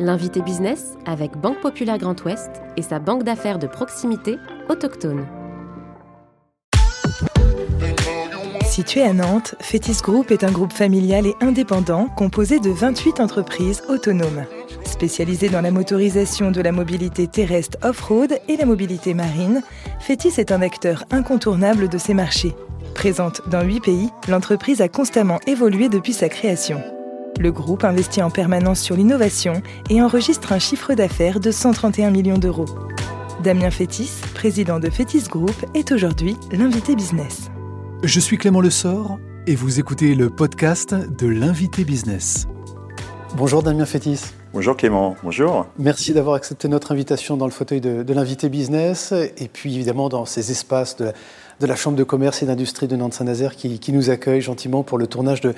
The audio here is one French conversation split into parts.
L'invité business avec Banque Populaire Grand Ouest et sa banque d'affaires de proximité autochtone. Situé à Nantes, Fétis Group est un groupe familial et indépendant composé de 28 entreprises autonomes. Spécialisé dans la motorisation de la mobilité terrestre off-road et la mobilité marine, Fétis est un acteur incontournable de ces marchés. Présente dans 8 pays, l'entreprise a constamment évolué depuis sa création. Le groupe investit en permanence sur l'innovation et enregistre un chiffre d'affaires de 131 millions d'euros. Damien Fétis, président de Fétis Group, est aujourd'hui l'invité business. Je suis Clément Lessort et vous écoutez le podcast de l'invité business. Bonjour Damien Fétis. Bonjour Clément, bonjour. Merci d'avoir accepté notre invitation dans le fauteuil de, l'invité business et puis évidemment dans ces espaces de, la Chambre de commerce et d'industrie de Nantes-Saint-Nazaire qui, nous accueille gentiment pour le tournage de,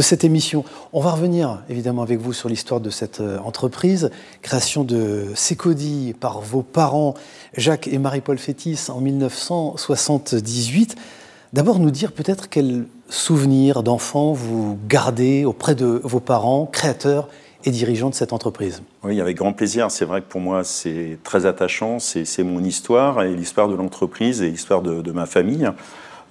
cette émission. On va revenir évidemment avec vous sur l'histoire de cette euh, entreprise, création de Secodi par vos parents Jacques et Marie-Paul Fétis en 1978. D'abord nous dire peut-être quels souvenirs d'enfants vous gardez auprès de vos parents, créateurs et dirigeant de cette entreprise. Oui, avec grand plaisir. C'est vrai que pour moi, c'est très attachant. C'est mon histoire et l'histoire de l'entreprise et l'histoire de, ma famille.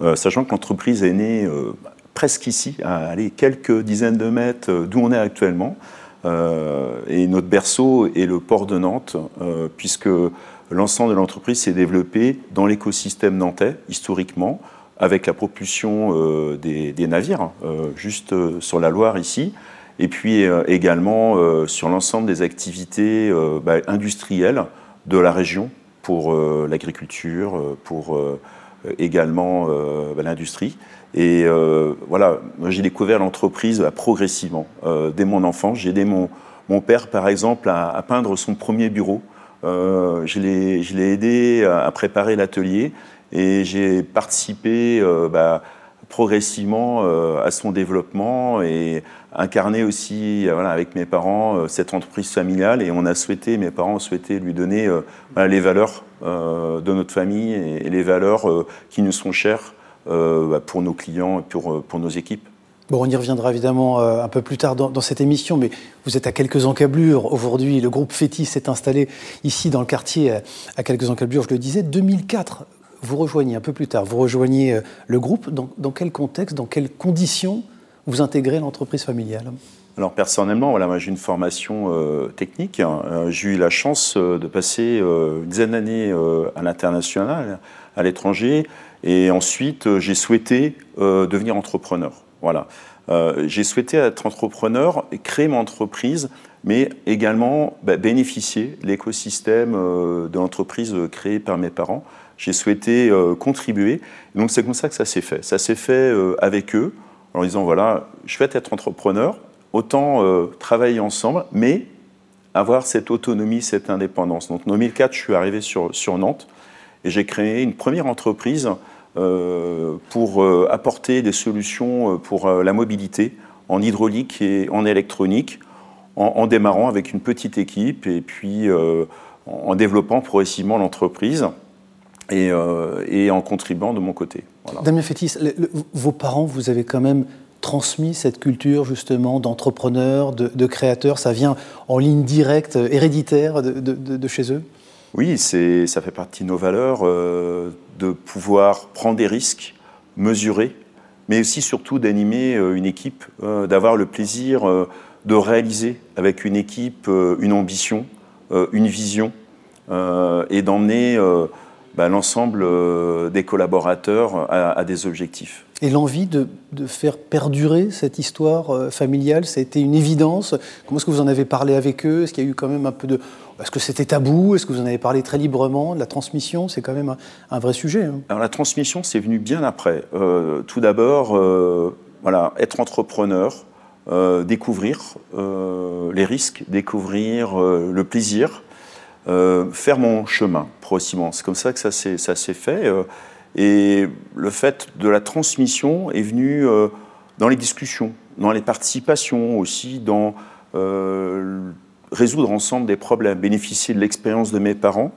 Euh, sachant que l'entreprise est née euh, presque ici, à quelques dizaines de mètres euh, d'où on est actuellement. et notre berceau est le port de Nantes, puisque l'ensemble de l'entreprise s'est développé dans l'écosystème nantais, historiquement, avec la propulsion des, navires, juste sur la Loire ici et puis euh, également euh, sur l'ensemble des activités euh, bah, industrielles de la région pour l'agriculture, pour également bah, l'industrie. Et voilà, j'ai découvert l'entreprise bah, progressivement. dès mon enfance, j'ai aidé mon, père, par exemple, à, peindre son premier bureau. je l'ai aidé à, préparer l'atelier et j'ai participé bah, progressivement à son développement et incarner aussi euh, avec mes parents euh, cette entreprise familiale et on a souhaité, mes parents ont souhaité lui donner euh, les valeurs de notre famille et, les valeurs qui nous sont chères bah, pour nos clients et pour, pour nos équipes. Bon, on y reviendra évidemment un peu plus tard dans, cette émission, mais vous êtes à quelques encablures aujourd'hui. Le groupe Fétis s'est installé ici dans le quartier à quelques encablures, je le disais. 2004, vous rejoignez un peu plus tard, vous rejoignez le groupe. Dans, quel contexte, dans quelles conditions vous intégrez l'entreprise familiale? Alors personnellement, voilà, moi j'ai une formation euh, technique. Euh, j'ai eu la chance euh, de passer une dizaine d'années à l'international, à l'étranger, et ensuite j'ai souhaité devenir entrepreneur. Voilà, j'ai souhaité être entrepreneur et créer mon entreprise, mais également bah, bénéficier de l'écosystème de l'entreprise créée par mes parents. J'ai souhaité contribuer. donc c'est comme ça que ça s'est fait. Ça s'est fait avec eux en disant voilà, je vais être entrepreneur, autant euh, travailler ensemble, mais avoir cette autonomie, cette indépendance. Donc en 2004, je suis arrivé sur, Nantes et j'ai créé une première entreprise euh, pour euh, apporter des solutions pour la mobilité en hydraulique et en électronique, en, démarrant avec une petite équipe et puis en développant progressivement l'entreprise. Et, et, en contribuant de mon côté. Damien Fétis, vos parents, vous avez quand même transmis cette culture justement d'entrepreneurs, de, créateurs Ça vient en ligne directe, héréditaire de, chez eux? Oui, ça fait partie de nos valeurs euh, de pouvoir prendre des risques, mesurer, mais aussi surtout d'animer euh, une équipe, euh, d'avoir le plaisir de réaliser avec une équipe une ambition, une vision, et d'emmener bah, l'ensemble euh, des collaborateurs a, des objectifs. Et l'envie de, faire perdurer cette histoire euh, familiale, ça a été une évidence. Comment est-ce que vous en avez parlé avec eux? Est-ce qu'il y a eu quand même un peu de... Est-ce que c'était tabou? Est-ce que vous en avez parlé très librement? La transmission, c'est quand même un, vrai sujet. Hein. Alors la transmission, c'est venu bien après. Euh, tout d'abord, voilà, être entrepreneur, découvrir les risques, découvrir le plaisir, euh, faire mon chemin progressivement. C'est comme ça que ça s'est fait. Euh, et le fait de la transmission est venu euh, dans les discussions, dans les participations aussi, dans résoudre ensemble des problèmes, bénéficier de l'expérience de mes parents,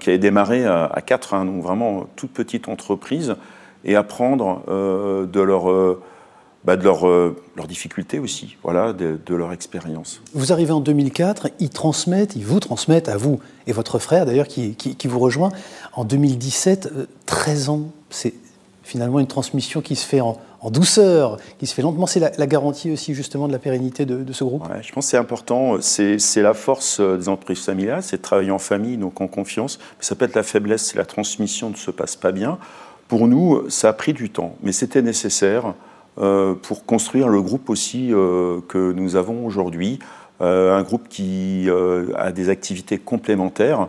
qui avaient démarré à, quatre, hein, donc vraiment toute petite entreprise, et apprendre de leur bah, de leurs leur difficultés aussi, voilà, de, leur expérience. Vous arrivez en 2004, ils transmettent, ils vous transmettent à vous et votre frère d'ailleurs qui, qui, vous rejoint en 2017, 13 ans. C'est finalement une transmission qui se fait en, en douceur, qui se fait lentement. C'est la, garantie aussi justement de la pérennité de, ce groupe Je pense que c'est important. C'est la force euh, des entreprises familiales, c'est de travailler en famille, donc en confiance. ça peut être la faiblesse si la transmission ne se passe pas bien. Pour nous, ça a pris du temps, mais c'était nécessaire euh, pour construire le groupe aussi euh, que nous avons aujourd'hui. un groupe qui a des activités complémentaires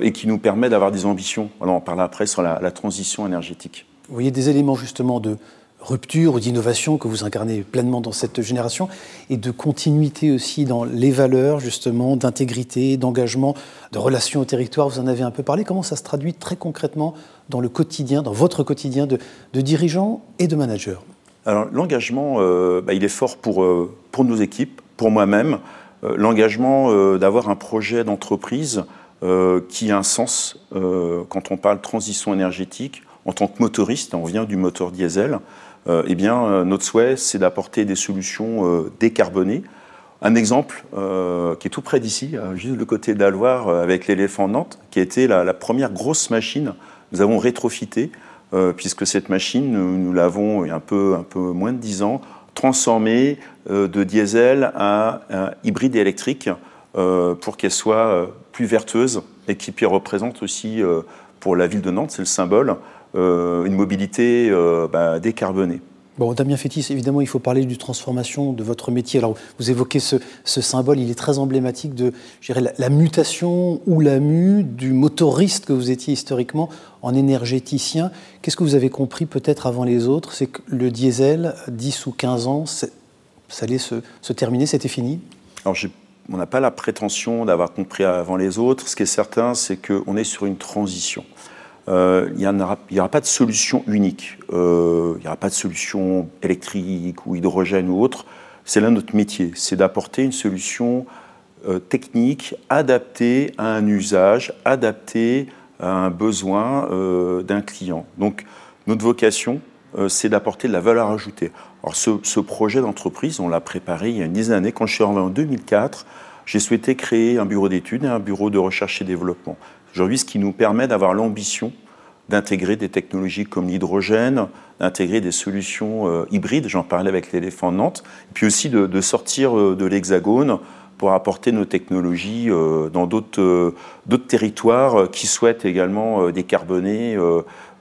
et qui nous permet d'avoir des ambitions. Alors on parlera après sur la, transition énergétique. Vous voyez des éléments justement de, rupture ou d'innovation que vous incarnez pleinement dans cette génération et de continuité aussi dans les valeurs justement d'intégrité, d'engagement, de relation au territoire. Vous en avez un peu parlé. Comment ça se traduit très concrètement dans le quotidien, dans votre quotidien de, dirigeants et de managers Alors l'engagement, euh, bah, il est fort pour, euh, pour nos équipes, pour moi-même. Euh, l'engagement d'avoir un projet d'entreprise qui a un sens quand on parle transition énergétique. En tant que motoriste, on vient du moteur diesel. Eh bien, notre souhait, c'est d'apporter des solutions décarbonées. Un exemple qui est tout près d'ici, juste le côté d'Alloire, avec l'éléphant Nantes, qui a été la, première grosse machine. Nous avons rétrofité, puisque cette machine, nous, l'avons, il y a un peu, moins de 10 ans, transformée de diesel à hybride électrique pour qu'elle soit plus vertueuse et qui représente aussi, pour la ville de Nantes, c'est le symbole, euh, une mobilité euh, bah, décarbonée. Bon, Damien Fétis, évidemment, il faut parler du transformation de votre métier. Alors, vous évoquez ce, symbole, il est très emblématique de la, la, mutation ou la mue du motoriste que vous étiez historiquement en énergéticien. Qu'est-ce que vous avez compris peut-être avant les autres? C'est que le diesel, 10 ou 15 ans, ça allait se, se terminer, c'était fini? Alors, on n'a pas la prétention d'avoir compris avant les autres. Ce qui est certain, c'est qu'on est sur une transition. Euh, il n'y aura, pas de solution unique. Euh, il n'y aura pas de solution électrique ou hydrogène ou autre. C'est là notre métier, c'est d'apporter une solution euh, technique adaptée à un usage, adaptée à un besoin d'un client. Donc notre vocation, c'est d'apporter de la valeur ajoutée. Alors ce, projet d'entreprise, on l'a préparé il y a une dizaine d'années. Quand je suis arrivé en 2004, j'ai souhaité créer un bureau d'études et un bureau de recherche et développement. Aujourd'hui, ce qui nous permet d'avoir l'ambition d'intégrer des technologies comme l'hydrogène, d'intégrer des solutions euh, hybrides, j'en parlais avec l'éléphant de Nantes, et puis aussi de, sortir euh, de l'hexagone pour apporter nos technologies euh, dans d'autres territoires qui souhaitent également décarboner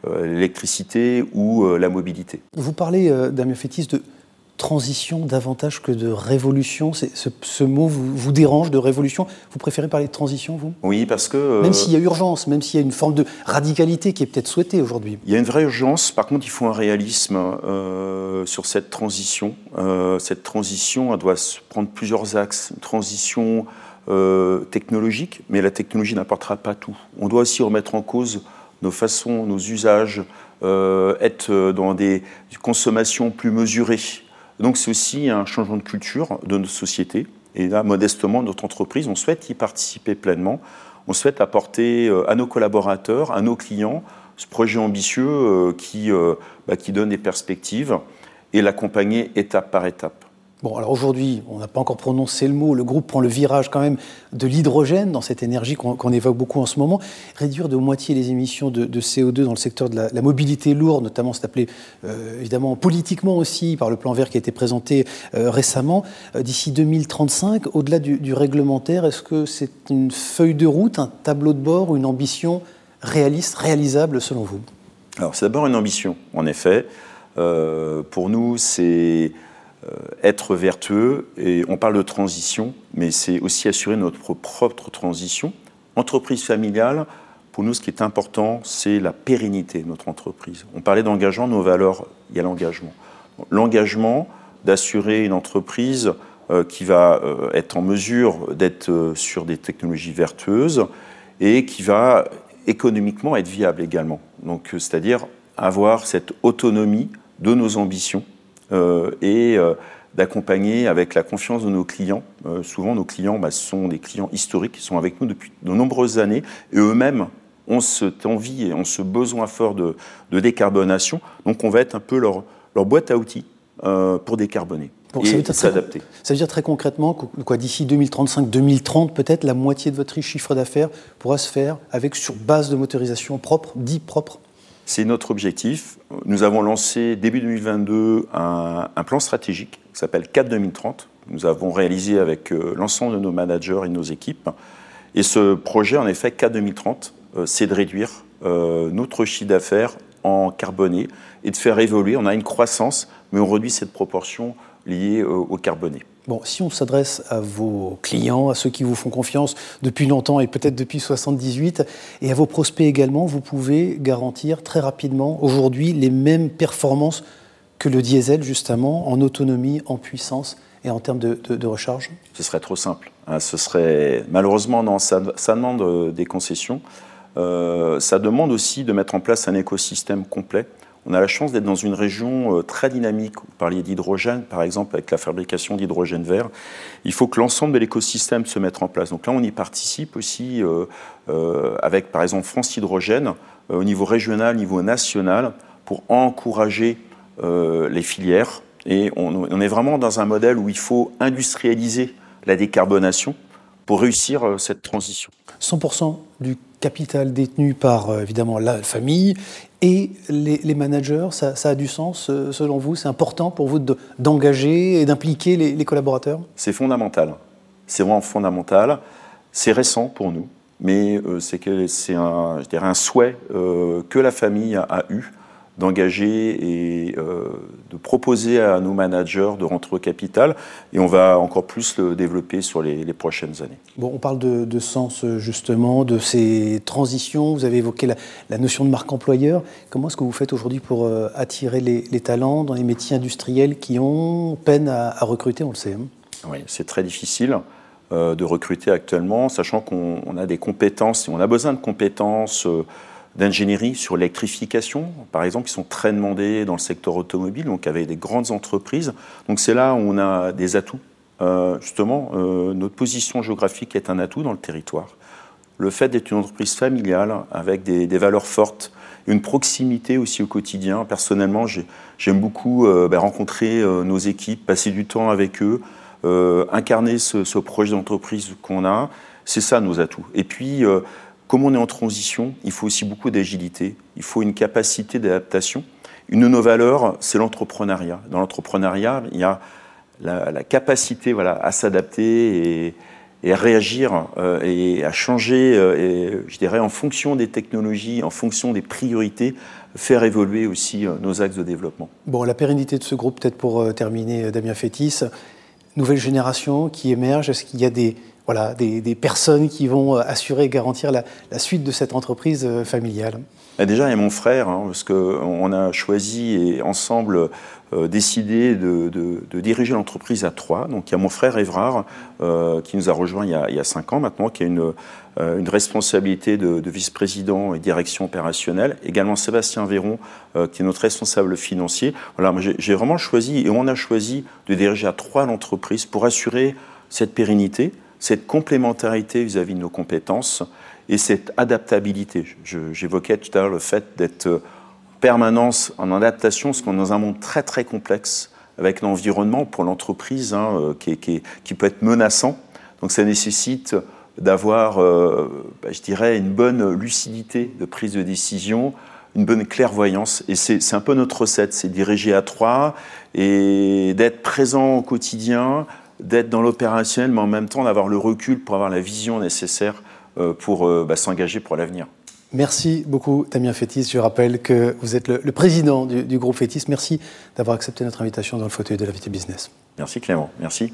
l'électricité ou la mobilité. Vous parlez, Damien Fétis, de transition davantage que de révolution ce, ce, mot vous, vous, dérange de révolution? Vous préférez parler de transition, vous? Oui, parce que... Euh, même s'il y a urgence, même s'il y a une forme de radicalité qui est peut-être souhaitée aujourd'hui. Il y a une vraie urgence, par contre il faut un réalisme euh, sur cette transition. Euh, cette transition, elle doit se prendre plusieurs axes. Une transition technologique, mais la technologie n'apportera pas tout. On doit aussi remettre en cause nos façons, nos usages, être dans des consommations plus mesurées. Donc c'est aussi un changement de culture de notre société. Et là, modestement, notre entreprise, on souhaite y participer pleinement. On souhaite apporter euh, à nos collaborateurs, à nos clients, ce projet ambitieux euh, qui, euh, bah, qui donne des perspectives et l'accompagner étape par étape. Bon, alors aujourd'hui, on n'a pas encore prononcé le mot, le groupe prend le virage quand même de l'hydrogène dans cette énergie qu'on évoque beaucoup en ce moment. Réduire de moitié les émissions de, CO2 dans le secteur de la, mobilité lourde, notamment, c'est appelé euh, évidemment politiquement aussi par le plan vert qui a été présenté euh, récemment. Euh, d'ici 2035, au-delà du, réglementaire, est-ce que c'est une feuille de route, un tableau de bord ou une ambition réaliste, réalisable selon vous? Alors c'est d'abord une ambition, en effet. pour nous, c'est être vertueux, et on parle de transition, mais c'est aussi assurer notre propre transition. Entreprise familiale, pour nous, ce qui est important, c'est la pérennité de notre entreprise. On parlait d'engagement, nos valeurs, il y a l'engagement. L'engagement d'assurer une entreprise euh, qui va euh, être en mesure d'être sur des technologies vertueuses et qui va économiquement être viable également. Donc, c'est-à-dire avoir cette autonomie de nos ambitions euh, et euh, d'accompagner avec la confiance de nos clients. Euh, souvent, nos clients bah, sont des clients historiques qui sont avec nous depuis de nombreuses années et eux-mêmes ont cette envie et ont ce besoin fort de, décarbonation. Donc, on va être un peu leur, leur boîte à outils pour décarboner et s'adapter. Ça veut dire très concrètement que d'ici 2035-2030, peut-être la moitié de votre chiffre d'affaires pourra se faire avec sur base de motorisation propre, dit propre C'est notre objectif. Nous avons lancé début 2022 un, plan stratégique qui s'appelle CAP 2030. Nous avons réalisé avec euh, l'ensemble de nos managers et nos équipes. Et ce projet, en effet, CAP 2030, euh, c'est de réduire euh, notre chiffre d'affaires en carboné et de faire évoluer. On a une croissance, mais on réduit cette proportion liées au carboné. Bon, si on s'adresse à vos clients, à ceux qui vous font confiance depuis longtemps et peut-être depuis 78, et à vos prospects également, vous pouvez garantir très rapidement aujourd'hui les mêmes performances que le diesel, justement, en autonomie, en puissance et en termes de, recharge? Ce serait trop simple. Hein. ce serait malheureusement non. Ça, demande euh, des concessions. Euh, ça demande aussi de mettre en place un écosystème complet. On a la chance d'être dans une région euh, très dynamique. Vous parliez d'hydrogène, par exemple, avec la fabrication d'hydrogène vert. Il faut que l'ensemble de l'écosystème se mette en place. Donc là, on y participe aussi euh, euh, avec, par exemple, France Hydrogène, au niveau régional, au niveau national, pour encourager les filières. Et on, est vraiment dans un modèle où il faut industrialiser la décarbonation pour réussir cette transition. 100% du capital détenu par évidemment la famille et les, managers, ça, a du sens euh, selon vous? C'est important pour vous d'engager et d'impliquer les, collaborateurs? C'est fondamental. C'est vraiment fondamental. C'est récent pour nous, mais euh, c'est un, un souhait euh, que la famille a eu d'engager et euh, de proposer à nos managers de rentrer au capital. Et on va encore plus le développer sur les, prochaines années. Bon, on parle de, sens justement, de ces transitions. Vous avez évoqué la, notion de marque employeur. Comment est-ce que vous faites aujourd'hui pour euh, attirer les, talents dans les métiers industriels qui ont peine à, recruter, on le sait hein? Oui, c'est très difficile. Euh, de recruter actuellement, sachant qu'on a des compétences, on a besoin de compétences d'ingénierie sur l'électrification, par exemple, qui sont très demandés dans le secteur automobile, donc avec des grandes entreprises. Donc c'est là où on a des atouts. Euh, justement, euh, notre position géographique est un atout dans le territoire. Le fait d'être une entreprise familiale avec des, valeurs fortes, une proximité aussi au quotidien. Personnellement, j'aime beaucoup euh, ben, rencontrer nos équipes, passer du temps avec eux, incarner ce, ce projet d'entreprise qu'on a. C'est ça nos atouts. Et puis, comme on est en transition, il faut aussi beaucoup d'agilité, il faut une capacité d'adaptation. Une de nos valeurs, c'est l'entrepreneuriat. Dans l'entrepreneuriat, il y a la, capacité voilà, à s'adapter et, à réagir euh, et à changer, euh, et, je dirais, en fonction des technologies, en fonction des priorités, faire évoluer aussi euh, nos axes de développement. Bon, la pérennité de ce groupe, peut-être pour terminer, Damien Fétis, nouvelle génération qui émerge, est-ce qu'il y a des, voilà, des, personnes qui vont euh, assurer et garantir la, suite de cette entreprise euh, familiale bah, Déjà, il y a mon frère, hein, parce qu'on a choisi et ensemble euh, décidé de, diriger l'entreprise à trois. Donc il y a mon frère Évrard, qui nous a rejoint il y a, cinq ans maintenant, qui a une, responsabilité de, vice-président et direction opérationnelle. Également Sébastien Véron, qui est notre responsable financier. J'ai vraiment choisi, et on a choisi de diriger à trois l'entreprise pour assurer cette pérennité, cette complémentarité vis-à-vis de nos compétences et cette adaptabilité. J'évoquais tout à l'heure le fait d'être en permanence en adaptation, parce qu'on est dans un monde très très complexe avec l'environnement pour l'entreprise hein, euh, qui, peut être menaçant. Donc ça nécessite d'avoir, euh, bah, je dirais, une bonne lucidité de prise de décision, une bonne clairvoyance. Et c'est un peu notre recette, c'est diriger à trois et d'être présent au quotidien, d'être dans l'opérationnel, mais en même temps d'avoir le recul pour avoir la vision nécessaire euh, pour euh, bah, s'engager pour l'avenir. Merci beaucoup, Damien Fétis. Je rappelle que vous êtes le, président du, groupe Fétis. Merci d'avoir accepté notre invitation dans le fauteuil de la Vité Business. Merci Clément. Merci.